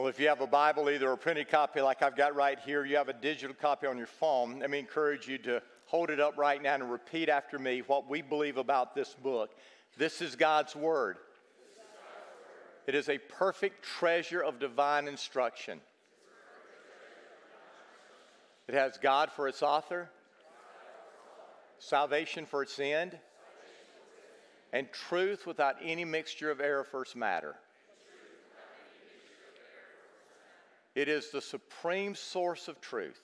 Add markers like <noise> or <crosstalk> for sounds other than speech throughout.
Well, if you have a Bible, either a printed copy like I've got right here, you have a digital copy on your phone, let me encourage you to hold it up right now and repeat after me what we believe about this book. This is God's Word. It is a perfect treasure of divine instruction. It has God for its author, salvation for its end, and truth without any mixture of error for its matter. It is the supreme source of truth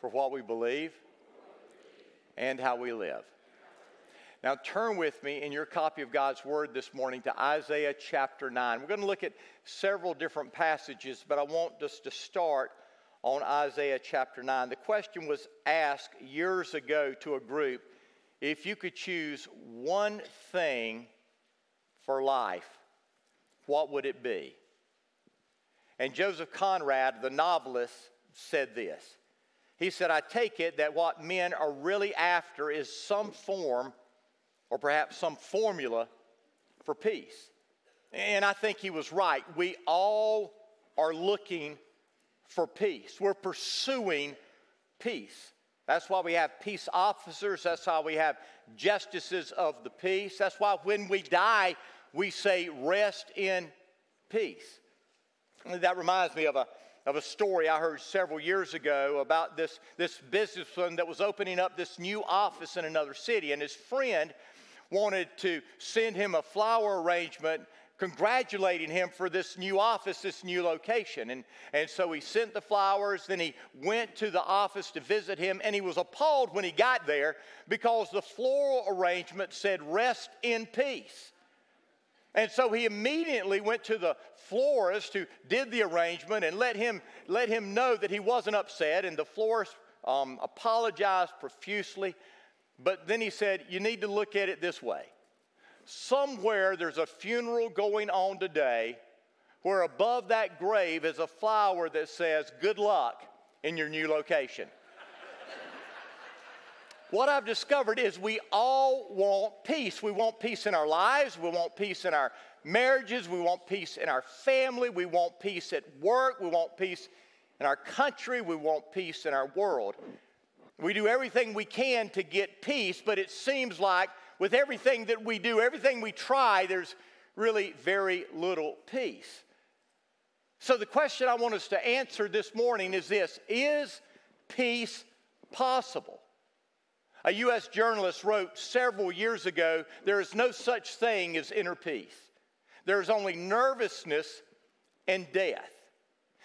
for what we believe and how we live. Now, turn with me in your copy of God's Word this morning to Isaiah chapter 9. We're going to look at several different passages, but I want us to start on Isaiah chapter 9. The question was asked years ago to a group if you could choose one thing for life, what would it be? And Joseph Conrad, the novelist, said this. He said, I take it that what men are really after is some form or perhaps some formula for peace. And I think he was right. We all are looking for peace, we're pursuing peace. That's why we have peace officers. That's why we have justices of the peace. That's why when we die, we say, rest in peace. That reminds me of a, of a story I heard several years ago about this, this businessman that was opening up this new office in another city, and his friend wanted to send him a flower arrangement congratulating him for this new office, this new location. And, and so he sent the flowers, then he went to the office to visit him, and he was appalled when he got there because the floral arrangement said, Rest in peace. And so he immediately went to the florist who did the arrangement and let him, let him know that he wasn't upset. And the florist um, apologized profusely. But then he said, You need to look at it this way. Somewhere there's a funeral going on today where above that grave is a flower that says, Good luck in your new location. What I've discovered is we all want peace. We want peace in our lives, we want peace in our marriages, we want peace in our family, we want peace at work, we want peace in our country, we want peace in our world. We do everything we can to get peace, but it seems like with everything that we do, everything we try, there's really very little peace. So, the question I want us to answer this morning is this Is peace possible? A U.S. journalist wrote several years ago there is no such thing as inner peace, there's only nervousness and death.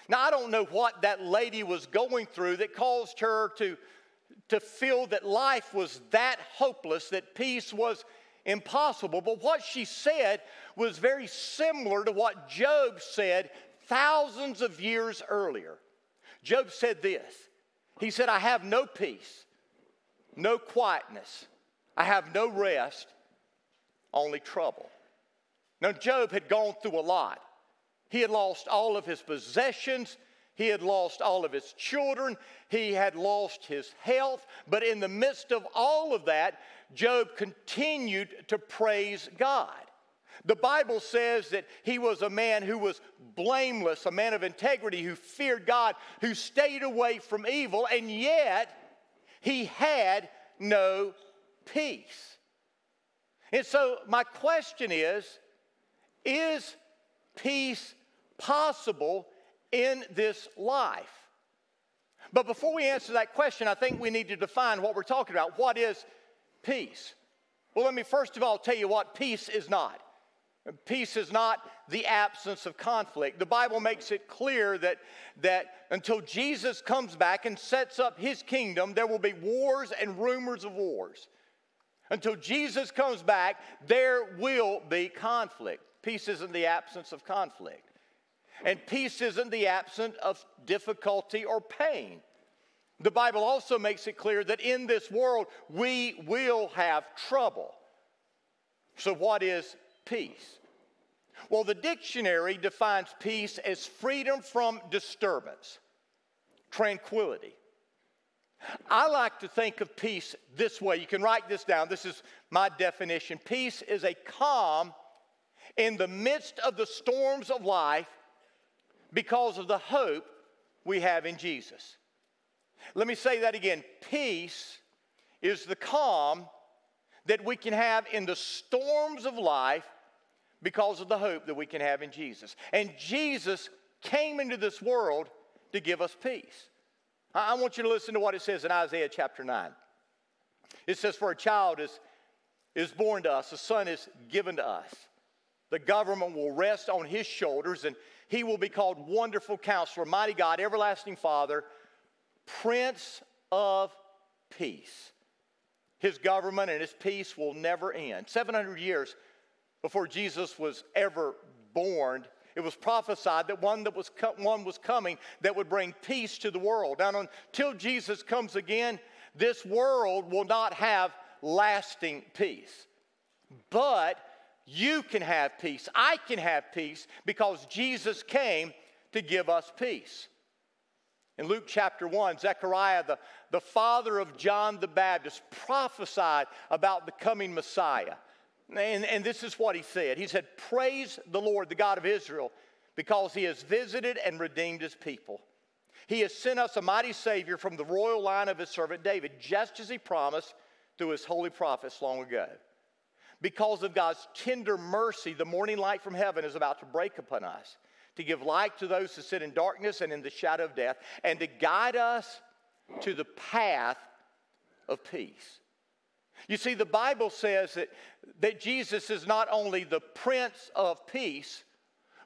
Now, I don't know what that lady was going through that caused her to to feel that life was that hopeless, that peace was impossible. But what she said was very similar to what Job said thousands of years earlier. Job said this He said, I have no peace, no quietness, I have no rest, only trouble. Now, Job had gone through a lot. He had lost all of his possessions. He had lost all of his children. He had lost his health. But in the midst of all of that, Job continued to praise God. The Bible says that he was a man who was blameless, a man of integrity, who feared God, who stayed away from evil, and yet he had no peace. And so, my question is Is peace possible in this life? But before we answer that question, I think we need to define what we're talking about. What is peace? Well, let me first of all tell you what peace is not. Peace is not the absence of conflict. The Bible makes it clear that, that until Jesus comes back and sets up his kingdom, there will be wars and rumors of wars. Until Jesus comes back, there will be conflict. Peace isn't the absence of conflict. And peace isn't the absence of difficulty or pain. The Bible also makes it clear that in this world we will have trouble. So, what is peace? Well, the dictionary defines peace as freedom from disturbance, tranquility. I like to think of peace this way. You can write this down. This is my definition. Peace is a calm in the midst of the storms of life because of the hope we have in Jesus. Let me say that again. Peace is the calm that we can have in the storms of life because of the hope that we can have in Jesus. And Jesus came into this world to give us peace. I want you to listen to what it says in Isaiah chapter 9. It says, For a child is, is born to us, a son is given to us. The government will rest on his shoulders, and he will be called Wonderful Counselor, Mighty God, Everlasting Father, Prince of Peace. His government and his peace will never end. 700 years before Jesus was ever born, it was prophesied that one that was co- one was coming that would bring peace to the world. Now, until Jesus comes again, this world will not have lasting peace. But you can have peace. I can have peace because Jesus came to give us peace. In Luke chapter 1, Zechariah, the, the father of John the Baptist, prophesied about the coming Messiah. And, and this is what he said He said, Praise the Lord, the God of Israel, because he has visited and redeemed his people. He has sent us a mighty Savior from the royal line of his servant David, just as he promised through his holy prophets long ago. Because of God's tender mercy, the morning light from heaven is about to break upon us to give light to those who sit in darkness and in the shadow of death, and to guide us to the path of peace. You see, the Bible says that, that Jesus is not only the Prince of Peace,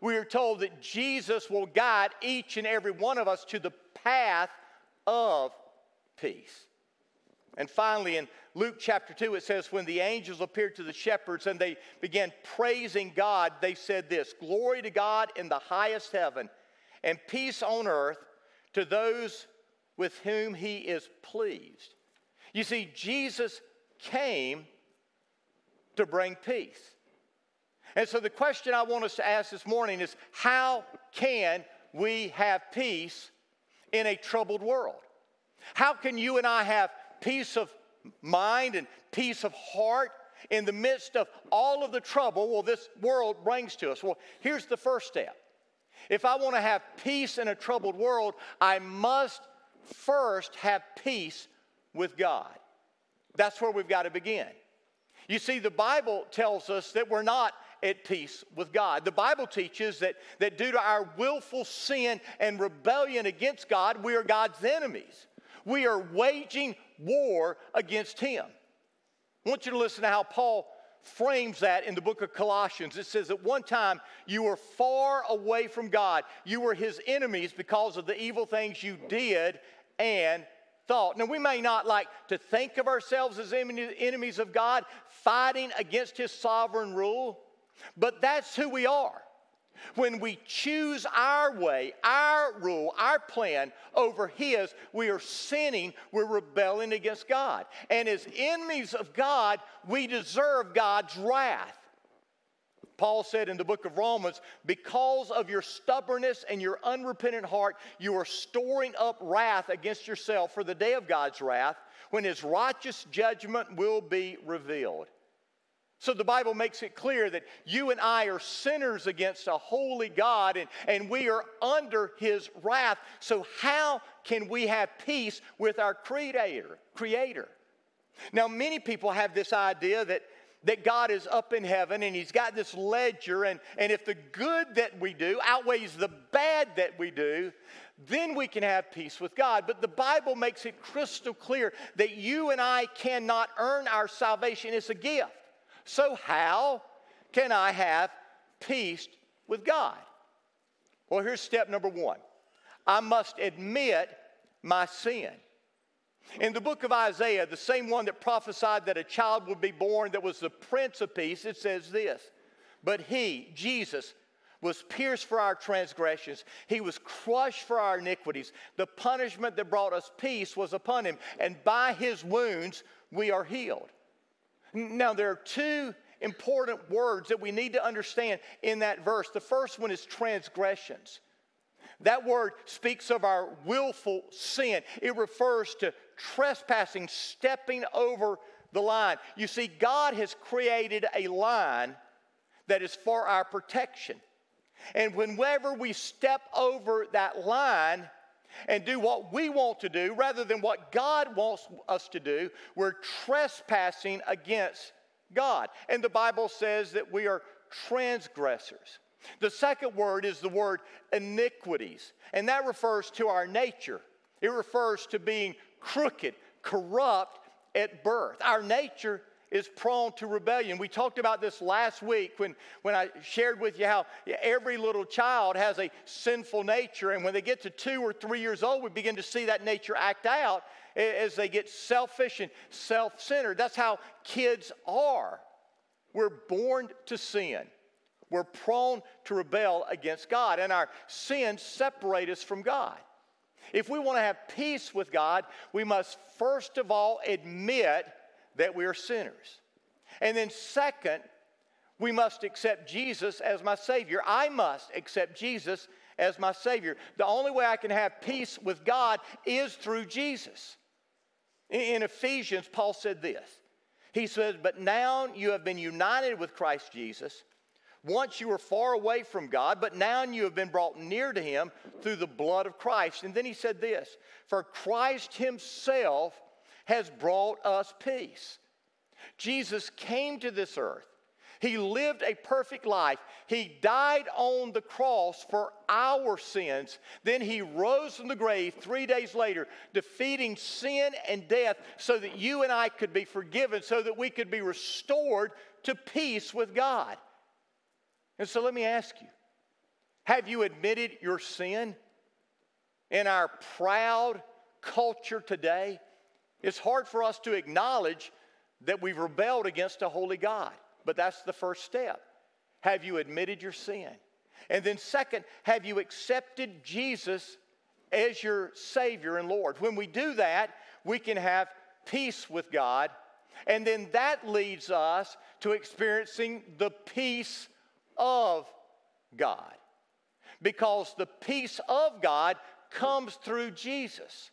we are told that Jesus will guide each and every one of us to the path of peace. And finally, in Luke chapter 2, it says, When the angels appeared to the shepherds and they began praising God, they said this Glory to God in the highest heaven, and peace on earth to those with whom he is pleased. You see, Jesus came to bring peace. And so the question I want us to ask this morning is how can we have peace in a troubled world? How can you and I have peace of mind and peace of heart in the midst of all of the trouble well this world brings to us well here's the first step if i want to have peace in a troubled world i must first have peace with god that's where we've got to begin you see the bible tells us that we're not at peace with God. The Bible teaches that, that due to our willful sin and rebellion against God, we are God's enemies. We are waging war against him. I want you to listen to how Paul frames that in the book of Colossians. It says, At one time, you were far away from God. You were his enemies because of the evil things you did and thought. Now, we may not like to think of ourselves as enemies of God, fighting against his sovereign rule, but that's who we are. When we choose our way, our rule, our plan over His, we are sinning, we're rebelling against God. And as enemies of God, we deserve God's wrath. Paul said in the book of Romans, because of your stubbornness and your unrepentant heart, you are storing up wrath against yourself for the day of God's wrath, when his righteous judgment will be revealed. So the Bible makes it clear that you and I are sinners against a holy God and, and we are under his wrath. So how can we have peace with our creator? creator? Now, many people have this idea that, that God is up in heaven and he's got this ledger, and, and if the good that we do outweighs the bad that we do, then we can have peace with God. But the Bible makes it crystal clear that you and I cannot earn our salvation, it's a gift. So, how can I have peace with God? Well, here's step number one I must admit my sin. In the book of Isaiah, the same one that prophesied that a child would be born that was the Prince of Peace, it says this But he, Jesus, was pierced for our transgressions. He was crushed for our iniquities. The punishment that brought us peace was upon him, and by his wounds we are healed. Now, there are two important words that we need to understand in that verse. The first one is transgressions. That word speaks of our willful sin, it refers to trespassing, stepping over the line. You see, God has created a line that is for our protection. And whenever we step over that line and do what we want to do rather than what God wants us to do, we're trespassing against God. And the Bible says that we are transgressors. The second word is the word iniquities, and that refers to our nature. It refers to being crooked, corrupt at birth. Our nature is prone to rebellion. We talked about this last week when, when I shared with you how every little child has a sinful nature, and when they get to two or three years old, we begin to see that nature act out as they get selfish and self centered. That's how kids are. We're born to sin. We're prone to rebel against God, and our sins separate us from God. If we want to have peace with God, we must first of all admit that we are sinners. And then, second, we must accept Jesus as my Savior. I must accept Jesus as my Savior. The only way I can have peace with God is through Jesus. In Ephesians, Paul said this He says, But now you have been united with Christ Jesus. Once you were far away from God, but now you have been brought near to Him through the blood of Christ. And then he said this For Christ Himself has brought us peace. Jesus came to this earth. He lived a perfect life. He died on the cross for our sins. Then he rose from the grave three days later, defeating sin and death so that you and I could be forgiven, so that we could be restored to peace with God. And so let me ask you have you admitted your sin? In our proud culture today, it's hard for us to acknowledge that we've rebelled against a holy God, but that's the first step. Have you admitted your sin? And then, second, have you accepted Jesus as your Savior and Lord? When we do that, we can have peace with God, and then that leads us to experiencing the peace of God. Because the peace of God comes through Jesus.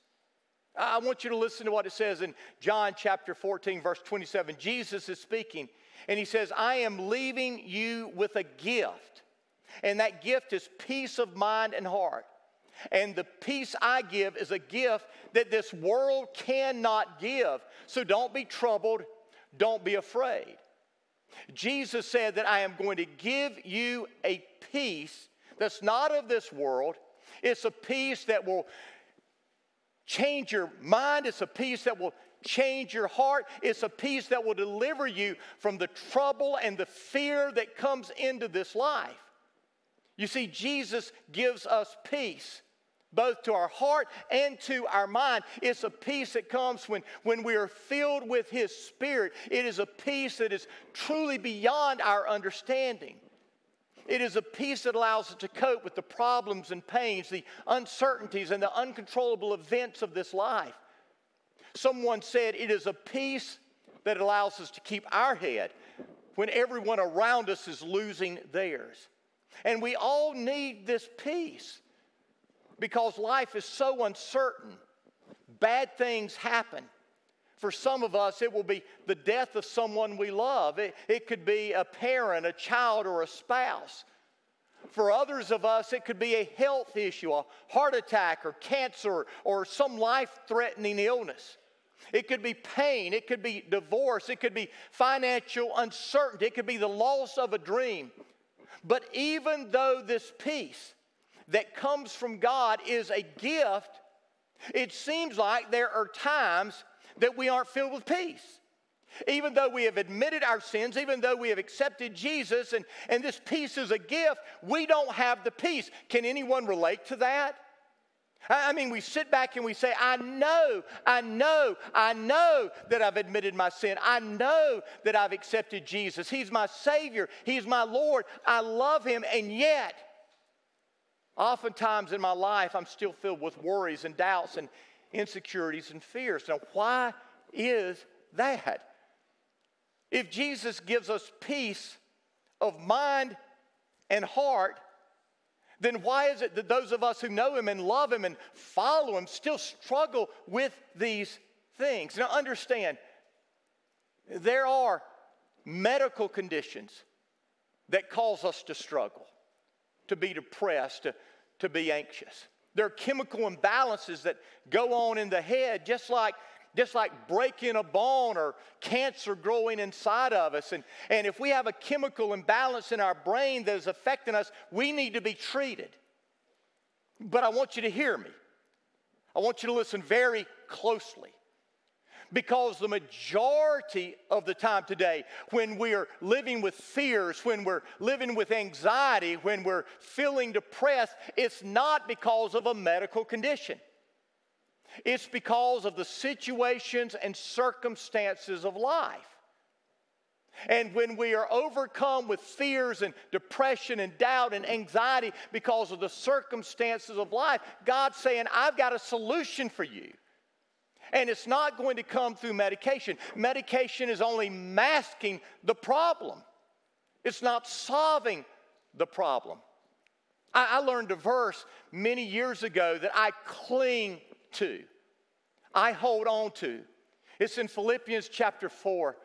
I want you to listen to what it says in John chapter 14, verse 27. Jesus is speaking, and he says, I am leaving you with a gift. And that gift is peace of mind and heart. And the peace I give is a gift that this world cannot give. So don't be troubled, don't be afraid. Jesus said that I am going to give you a peace that's not of this world. It's a peace that will change your mind. It's a peace that will change your heart. It's a peace that will deliver you from the trouble and the fear that comes into this life. You see, Jesus gives us peace both to our heart and to our mind. It's a peace that comes when, when we are filled with His Spirit. It is a peace that is truly beyond our understanding. It is a peace that allows us to cope with the problems and pains, the uncertainties, and the uncontrollable events of this life. Someone said it is a peace that allows us to keep our head when everyone around us is losing theirs. And we all need this peace because life is so uncertain. Bad things happen. For some of us, it will be the death of someone we love. It, it could be a parent, a child, or a spouse. For others of us, it could be a health issue, a heart attack, or cancer, or some life threatening illness. It could be pain, it could be divorce, it could be financial uncertainty, it could be the loss of a dream. But even though this peace that comes from God is a gift, it seems like there are times that we aren't filled with peace. Even though we have admitted our sins, even though we have accepted Jesus, and, and this peace is a gift, we don't have the peace. Can anyone relate to that? I mean, we sit back and we say, I know, I know, I know that I've admitted my sin. I know that I've accepted Jesus. He's my Savior, He's my Lord. I love Him, and yet, oftentimes in my life, I'm still filled with worries and doubts and insecurities and fears. Now, why is that? If Jesus gives us peace of mind and heart, then why is it that those of us who know Him and love Him and follow Him still struggle with these things? Now, understand, there are medical conditions that cause us to struggle, to be depressed, to, to be anxious. There are chemical imbalances that go on in the head, just like just like breaking a bone or cancer growing inside of us. And, and if we have a chemical imbalance in our brain that is affecting us, we need to be treated. But I want you to hear me. I want you to listen very closely. Because the majority of the time today, when we are living with fears, when we're living with anxiety, when we're feeling depressed, it's not because of a medical condition. It's because of the situations and circumstances of life. And when we are overcome with fears and depression and doubt and anxiety because of the circumstances of life, God's saying, I've got a solution for you. And it's not going to come through medication. Medication is only masking the problem, it's not solving the problem. I, I learned a verse many years ago that I cling to, I hold on to. It's in Philippians chapter 4,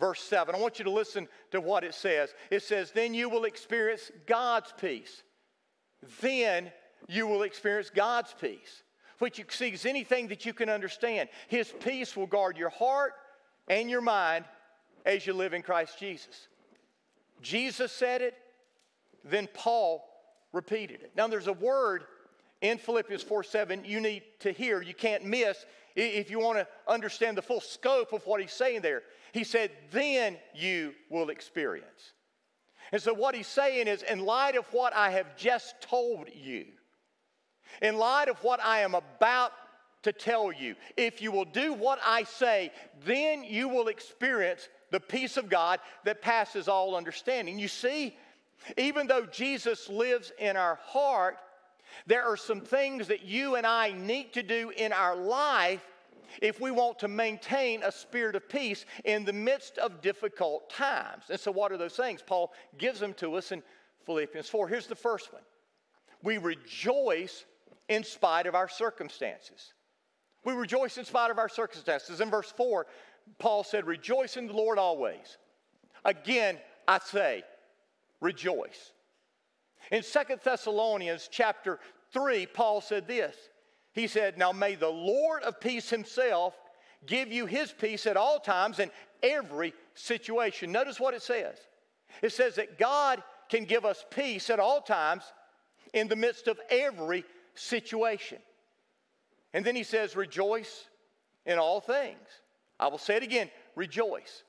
verse 7. I want you to listen to what it says. It says, Then you will experience God's peace. Then you will experience God's peace which exceeds anything that you can understand. His peace will guard your heart and your mind as you live in Christ Jesus. Jesus said it, then Paul repeated it. Now, there's a word in Philippians 4 7 you need to hear, you can't miss if you want to understand the full scope of what he's saying there. He said, then you will experience. And so, what he's saying is, in light of what I have just told you, in light of what I am about to tell you, if you will do what I say, then you will experience the peace of God that passes all understanding. You see, even though Jesus lives in our heart, there are some things that you and I need to do in our life if we want to maintain a spirit of peace in the midst of difficult times. And so, what are those things? Paul gives them to us in Philippians 4. Here's the first one we rejoice in spite of our circumstances. We rejoice in spite of our circumstances. In verse 4, Paul said, Rejoice in the Lord always. Again, I say, rejoice. In Second Thessalonians chapter 3, Paul said this. He said, Now may the Lord of peace himself give you his peace at all times in every situation. Notice what it says. It says that God can give us peace at all times in the midst of every situation. And then he says, Rejoice in all things. I will say it again rejoice.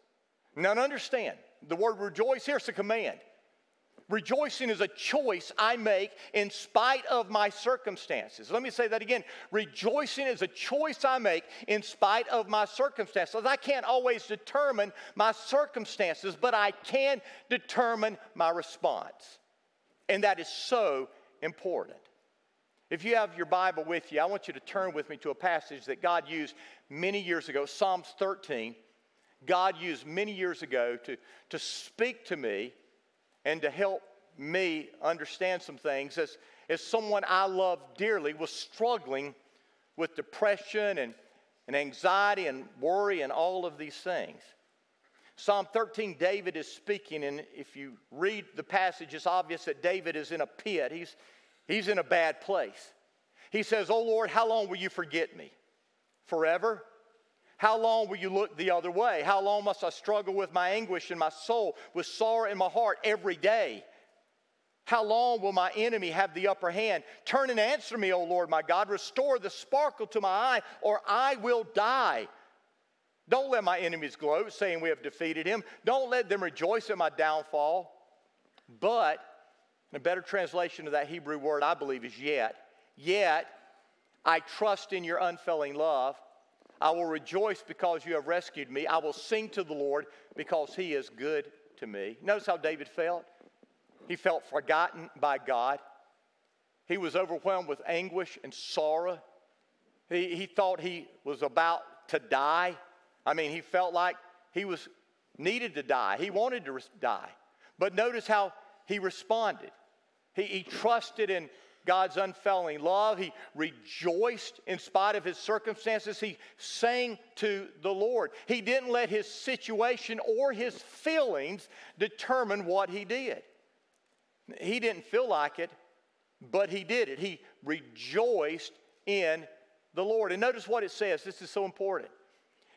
Now, understand, the word rejoice here is a command. Rejoicing is a choice I make in spite of my circumstances. Let me say that again. Rejoicing is a choice I make in spite of my circumstances. I can't always determine my circumstances, but I can determine my response. And that is so important. If you have your Bible with you, I want you to turn with me to a passage that God used many years ago, Psalms 13. God used many years ago to, to speak to me and to help me understand some things as, as someone I love dearly was struggling with depression and, and anxiety and worry and all of these things. Psalm 13, David is speaking, and if you read the passage, it's obvious that David is in a pit. He's, He's in a bad place. He says, Oh Lord, how long will you forget me? Forever? How long will you look the other way? How long must I struggle with my anguish in my soul, with sorrow in my heart every day? How long will my enemy have the upper hand? Turn and answer me, O Lord my God. Restore the sparkle to my eye, or I will die. Don't let my enemies gloat, saying we have defeated him. Don't let them rejoice at my downfall. But a better translation of that Hebrew word, I believe, is yet. Yet, I trust in your unfailing love. I will rejoice because you have rescued me. I will sing to the Lord because he is good to me. Notice how David felt. He felt forgotten by God. He was overwhelmed with anguish and sorrow. He, he thought he was about to die. I mean, he felt like he was needed to die. He wanted to die. But notice how he responded. He, he trusted in God's unfailing love. He rejoiced in spite of his circumstances. He sang to the Lord. He didn't let his situation or his feelings determine what he did. He didn't feel like it, but he did it. He rejoiced in the Lord. And notice what it says. This is so important.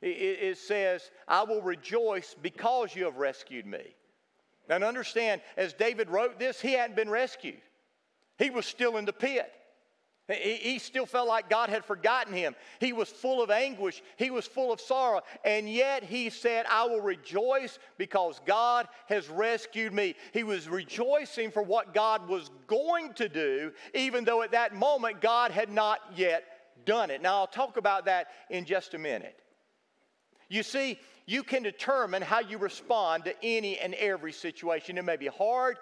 It, says, I will rejoice because you have rescued me. Now, understand, as David wrote this, he hadn't been rescued, he was still in the pit. He, still felt like God had forgotten him. He was full of anguish. He was full of sorrow. And yet he said, I will rejoice because God has rescued me. He was rejoicing for what God was going to do, even though at that moment God had not yet done it. Now, I'll talk about that in just a minute. You see, you can determine how you respond to any and every situation. It may be hard,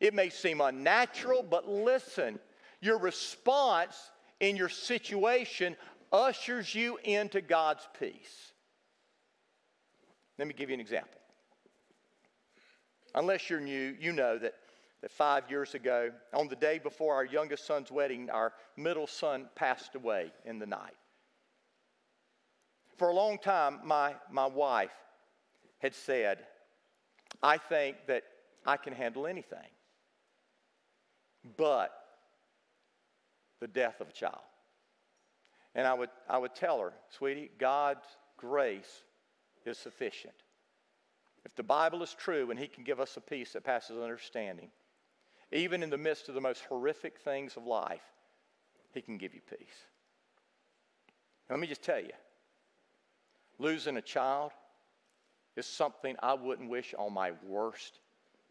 it may seem unnatural, but listen, your response in your situation ushers you into God's peace. Let me give you an example. Unless you're new, you know that, that five years ago, on the day before our youngest son's wedding, our middle son passed away in the night for a long time, my, my wife had said, I think that I can handle anything but the death of a child. And I would, I would tell her, sweetie, God's grace is sufficient. If the Bible is true and He can give us a peace that passes understanding, even in the midst of the most horrific things of life, He can give you peace. let me just tell you Losing a child is something I wouldn't wish on my worst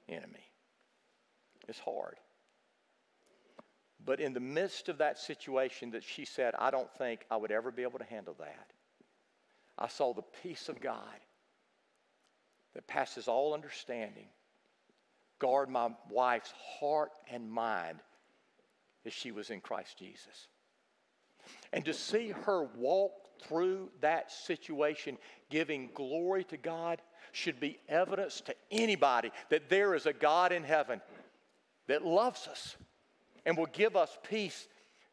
enemy. It's hard. But in the midst of that situation that she said, I don't think I would ever be able to handle that, I saw the peace of God that passes all understanding guard my wife's heart and mind as she was in Christ Jesus. And to see her walk through that situation, giving glory to God, should be evidence to anybody that there is a God in heaven that loves us and will give us peace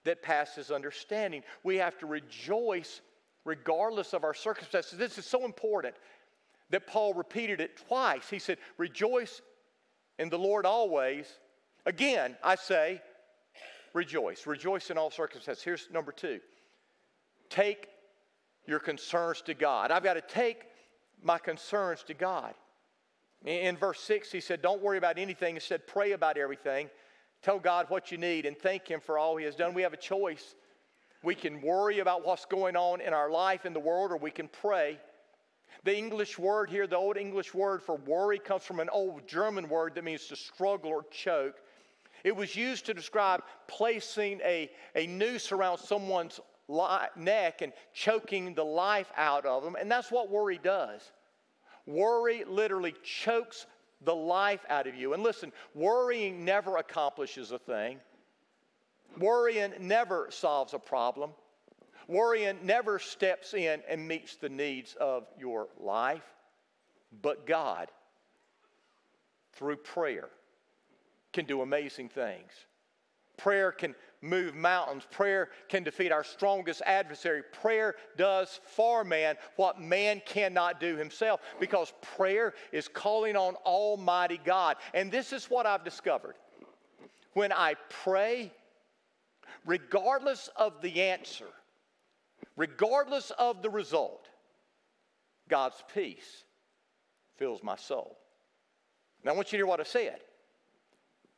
that passes understanding. We have to rejoice regardless of our circumstances. This is so important that Paul repeated it twice. He said, Rejoice in the Lord always. Again, I say, rejoice. Rejoice in all circumstances. Here's number two take your concerns to God. I've got to take my concerns to God. In verse 6, he said, Don't worry about anything. He said, Pray about everything. Tell God what you need and thank Him for all He has done. We have a choice. We can worry about what's going on in our life in the world, or we can pray. The English word here, the old English word for worry, comes from an old German word that means to struggle or choke. It was used to describe placing a, a noose around someone's neck and choking the life out of them. And that's what worry does. Worry literally chokes the life out of you. And listen, worrying never accomplishes a thing, worrying never solves a problem. Worrying never steps in and meets the needs of your life, but God, through prayer, can do amazing things. Prayer can move mountains. Prayer can defeat our strongest adversary. Prayer does for man what man cannot do himself because prayer is calling on Almighty God. And this is what I've discovered. When I pray, regardless of the answer, regardless of the result, God's peace fills my soul. Now, I want you to hear what I said.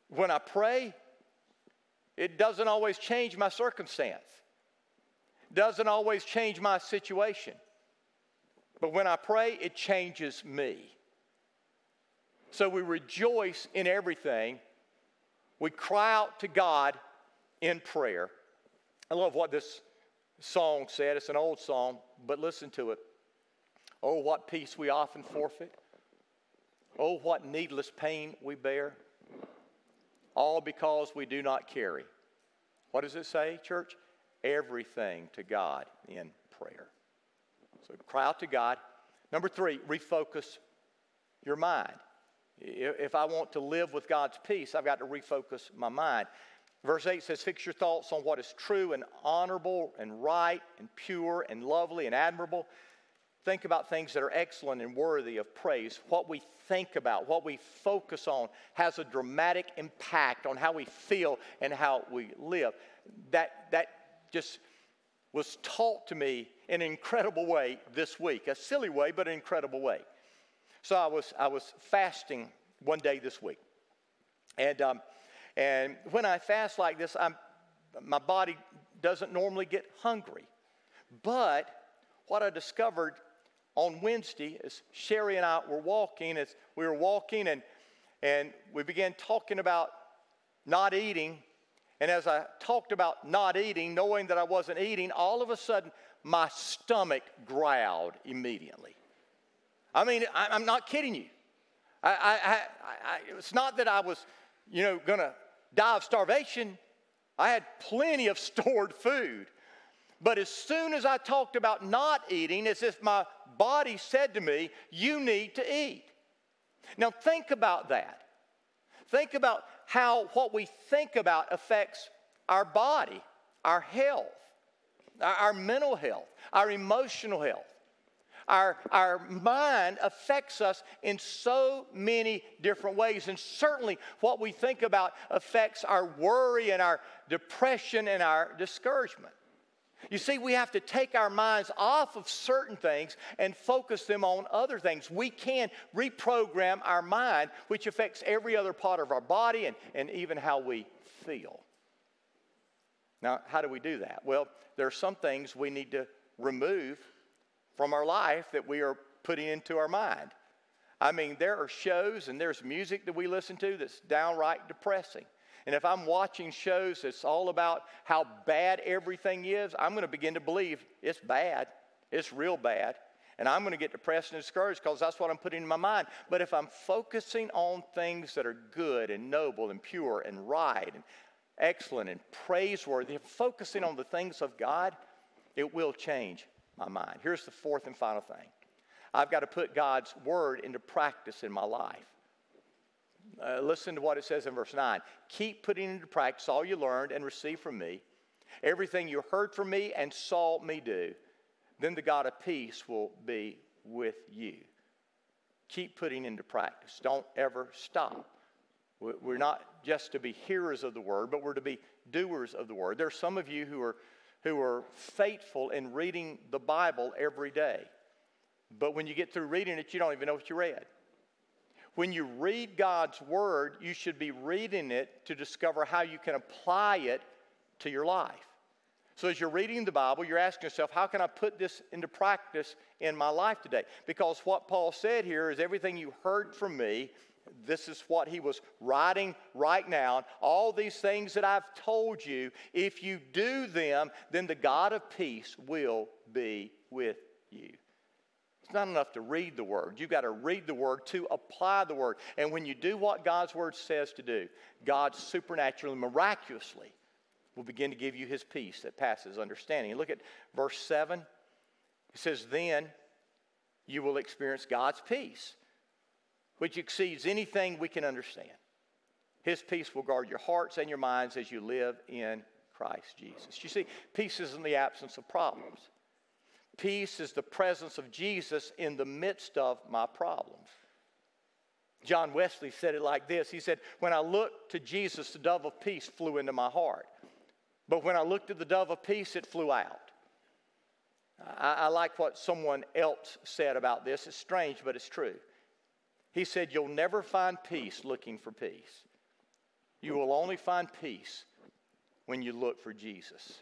When I pray, it doesn't always change my circumstance, doesn't always change my situation. But when I pray, it changes me. So we rejoice in everything. We cry out to God in prayer. I love what this song said. It's an old song, but listen to it. Oh, what peace we often forfeit. Oh, what needless pain we bear all because we do not carry. What does it say, church? Everything to God in prayer. So cry out to God. Number three, refocus your mind. If I want to live with God's peace, I've got to refocus my mind. Verse 8 says, Fix your thoughts on what is true and honorable and right and pure and lovely and admirable. Think about things that are excellent and worthy of praise. What we think about, what we focus on, has a dramatic impact on how we feel and how we live. That, that just was taught to me in an incredible way this week. A silly way, but an incredible way. So I was, I was fasting one day this week. And, um, and when I fast like this, I'm, my body doesn't normally get hungry. But what I discovered on Wednesday as Sherry and I were walking, as we were walking and, and we began talking about not eating. And as I talked about not eating, knowing that I wasn't eating, all of a sudden my stomach growled immediately. I mean, I, am not kidding you. I, I, I, it's not that I was, you know, to die of starvation. I had plenty of <laughs> stored food. But as soon as I talked about not eating, as if my body said to me, You need to eat. Now, think about that. Think about how what we think about affects our body, our health, our, our mental health, our emotional health. Our, our mind affects us in so many different ways. And certainly, what we think about affects our worry and our depression and our discouragement. You see, we have to take our minds off of certain things and focus them on other things. We can reprogram our mind, which affects every other part of our body and, and even how we feel. Now, how do we do that? Well, there are some things we need to remove from our life that we are putting into our mind. I mean, there are shows and there's music that we listen to that's downright depressing. And if I'm watching shows that's all about how bad everything is, I'm going to begin to believe it's bad. It's real bad. And I'm going to get depressed and discouraged because that's what I'm putting in my mind. But if I'm focusing on things that are good and noble and pure and right and excellent and praiseworthy, focusing on the things of God, it will change my mind. Here's the fourth and final thing I've got to put God's word into practice in my life. Uh, listen to what it says in verse 9. Keep putting into practice all you learned and received from me, everything you heard from me and saw me do. Then the God of peace will be with you. Keep putting into practice. Don't ever stop. We're not just to be hearers of the word, but we're to be doers of the word. There are some of you who are, who are faithful in reading the Bible every day. But when you get through reading it, you don't even know what you read. When you read God's Word, you should be reading it to discover how you can apply it to your life. So, as you're reading the Bible, you're asking yourself, how can I put this into practice in my life today? Because what Paul said here is everything you heard from me, this is what he was writing right now. All these things that I've told you, if you do them, then the God of peace will be with you. It's not enough to read the word. You've got to read the word to apply the word. And when you do what God's word says to do, God supernaturally, miraculously will begin to give you his peace that passes understanding. look at verse 7. It says, Then you will experience God's peace, which exceeds anything we can understand. His peace will guard your hearts and your minds as you live in Christ Jesus. You see, peace isn't the absence of problems. Peace is the presence of Jesus in the midst of my problems. John Wesley said it like this He said, When I looked to Jesus, the dove of peace flew into my heart. But when I looked at the dove of peace, it flew out. I, I like what someone else said about this. It's strange, but it's true. He said, You'll never find peace looking for peace. You will only find peace when you look for Jesus.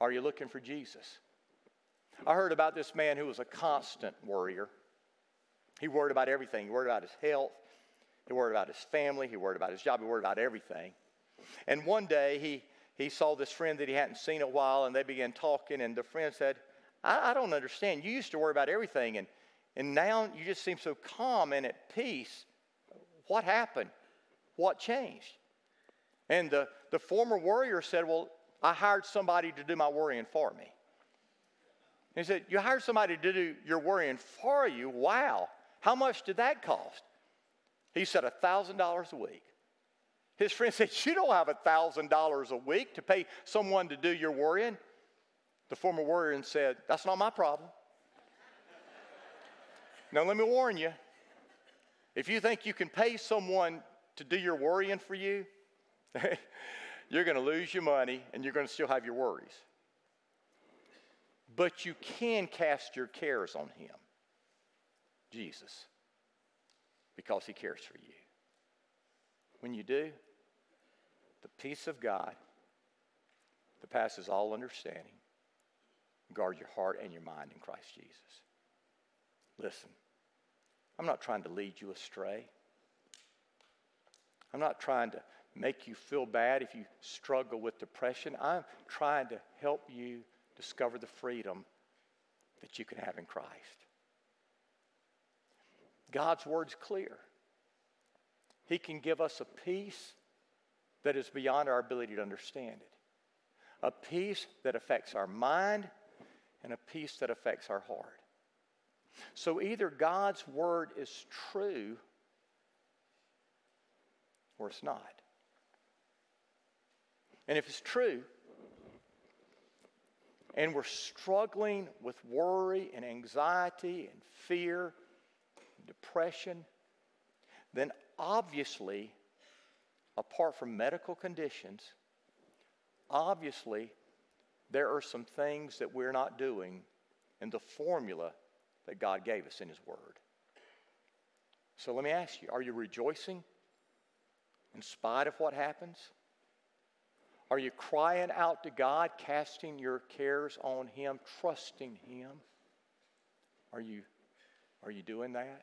Are you looking for Jesus? I heard about this man who was a constant worrier. He worried about everything. He worried about his health. He worried about his family. He worried about his job. He worried about everything. And one day he, he saw this friend that he hadn't seen in a while, and they began talking. And the friend said, I, I don't understand. You used to worry about everything, and, and now you just seem so calm and at peace. What happened? What changed? And the, the former warrior said, Well, I hired somebody to do my worrying for me. He said, You hired somebody to do your worrying for you. Wow. How much did that cost? He said, $1,000 a week. His friend said, You don't have $1,000 a week to pay someone to do your worrying. The former warrior said, That's not my problem. now, let me warn you if you think you can pay someone to do your worrying for you, <laughs> you're going to lose your money and you're going to still have your worries. But you can cast your cares on Him, Jesus, because He cares for you. When you do, the peace of God that passes all understanding guard your heart and your mind in Christ Jesus. Listen, I'm not trying to lead you astray. I'm not trying to make you feel bad if you struggle with depression. I'm trying to help you discover the freedom that you can have in Christ. God's word's clear. He can give us a peace that is beyond our ability to understand it, a peace that affects our mind, and a peace that affects our heart. So either God's word is true or it's not. And if it's true, and we're struggling with worry and anxiety and fear, and depression, then obviously, apart from medical conditions, obviously, there are some things that we're not doing in the formula that God gave us in His Word. So let me ask you are you rejoicing in spite of what happens? Are you crying out to God, casting your cares on Him, trusting Him? Are you, are you doing that?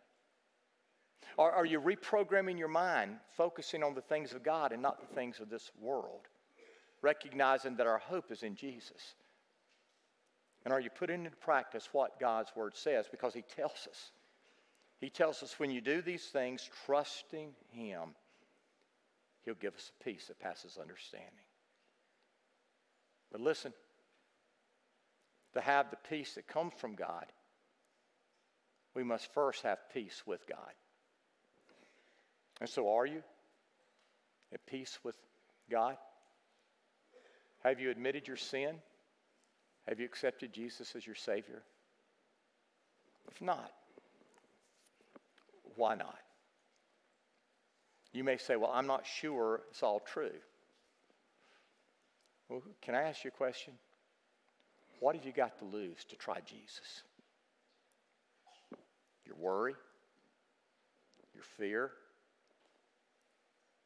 Are, are you reprogramming your mind, focusing on the things of God and not the things of this world, recognizing that our hope is in Jesus? And are you putting into practice what God's Word says? Because He tells us. He tells us when you do these things, trusting Him, He'll give us a peace that passes understanding. But listen, to have the peace that comes from God, we must first have peace with God. And so, are you at peace with God? Have you admitted your sin? Have you accepted Jesus as your Savior? If not, why not? You may say, Well, I'm not sure it's all true. Well, can I ask you a question? What have you got to lose to try Jesus? Your worry, your fear,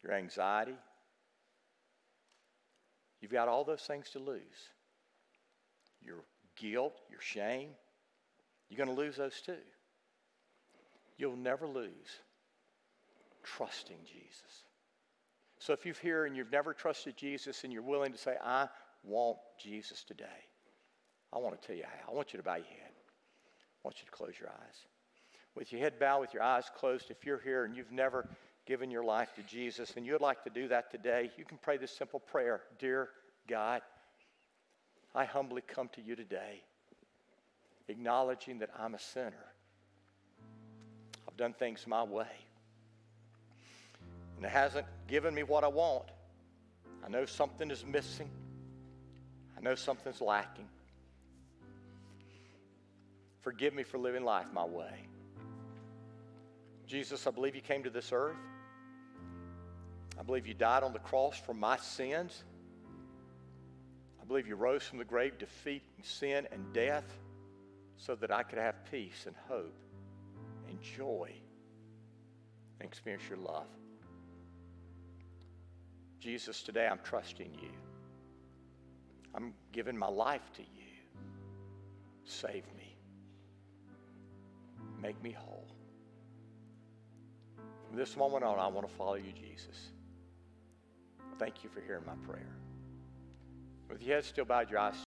your anxiety. You've got all those things to lose. Your guilt, your shame, you're going to lose those too. You'll never lose trusting Jesus. So if you're here and you've never trusted Jesus and you're willing to say, I want Jesus today, I want to tell you how. I want you to bow your head. I want you to close your eyes. With your head bowed, with your eyes closed, if you're here and you've never given your life to Jesus and you'd like to do that today, you can pray this simple prayer Dear God, I humbly come to you today, acknowledging that I'm a sinner. I've done things my way and it hasn't given me what I want. I know something is missing. I know something's lacking. Forgive me for living life my way. Jesus, I believe you came to this earth. I believe you died on the cross for my sins. I believe you rose from the grave, defeating sin and death, so that I could have peace and hope and joy and experience your love. Jesus, today I'm trusting you. I'm giving my life to you. Save me. Make me whole. From this moment on, I want to follow you, Jesus. Thank you for hearing my prayer. With your head still bowed, your eyes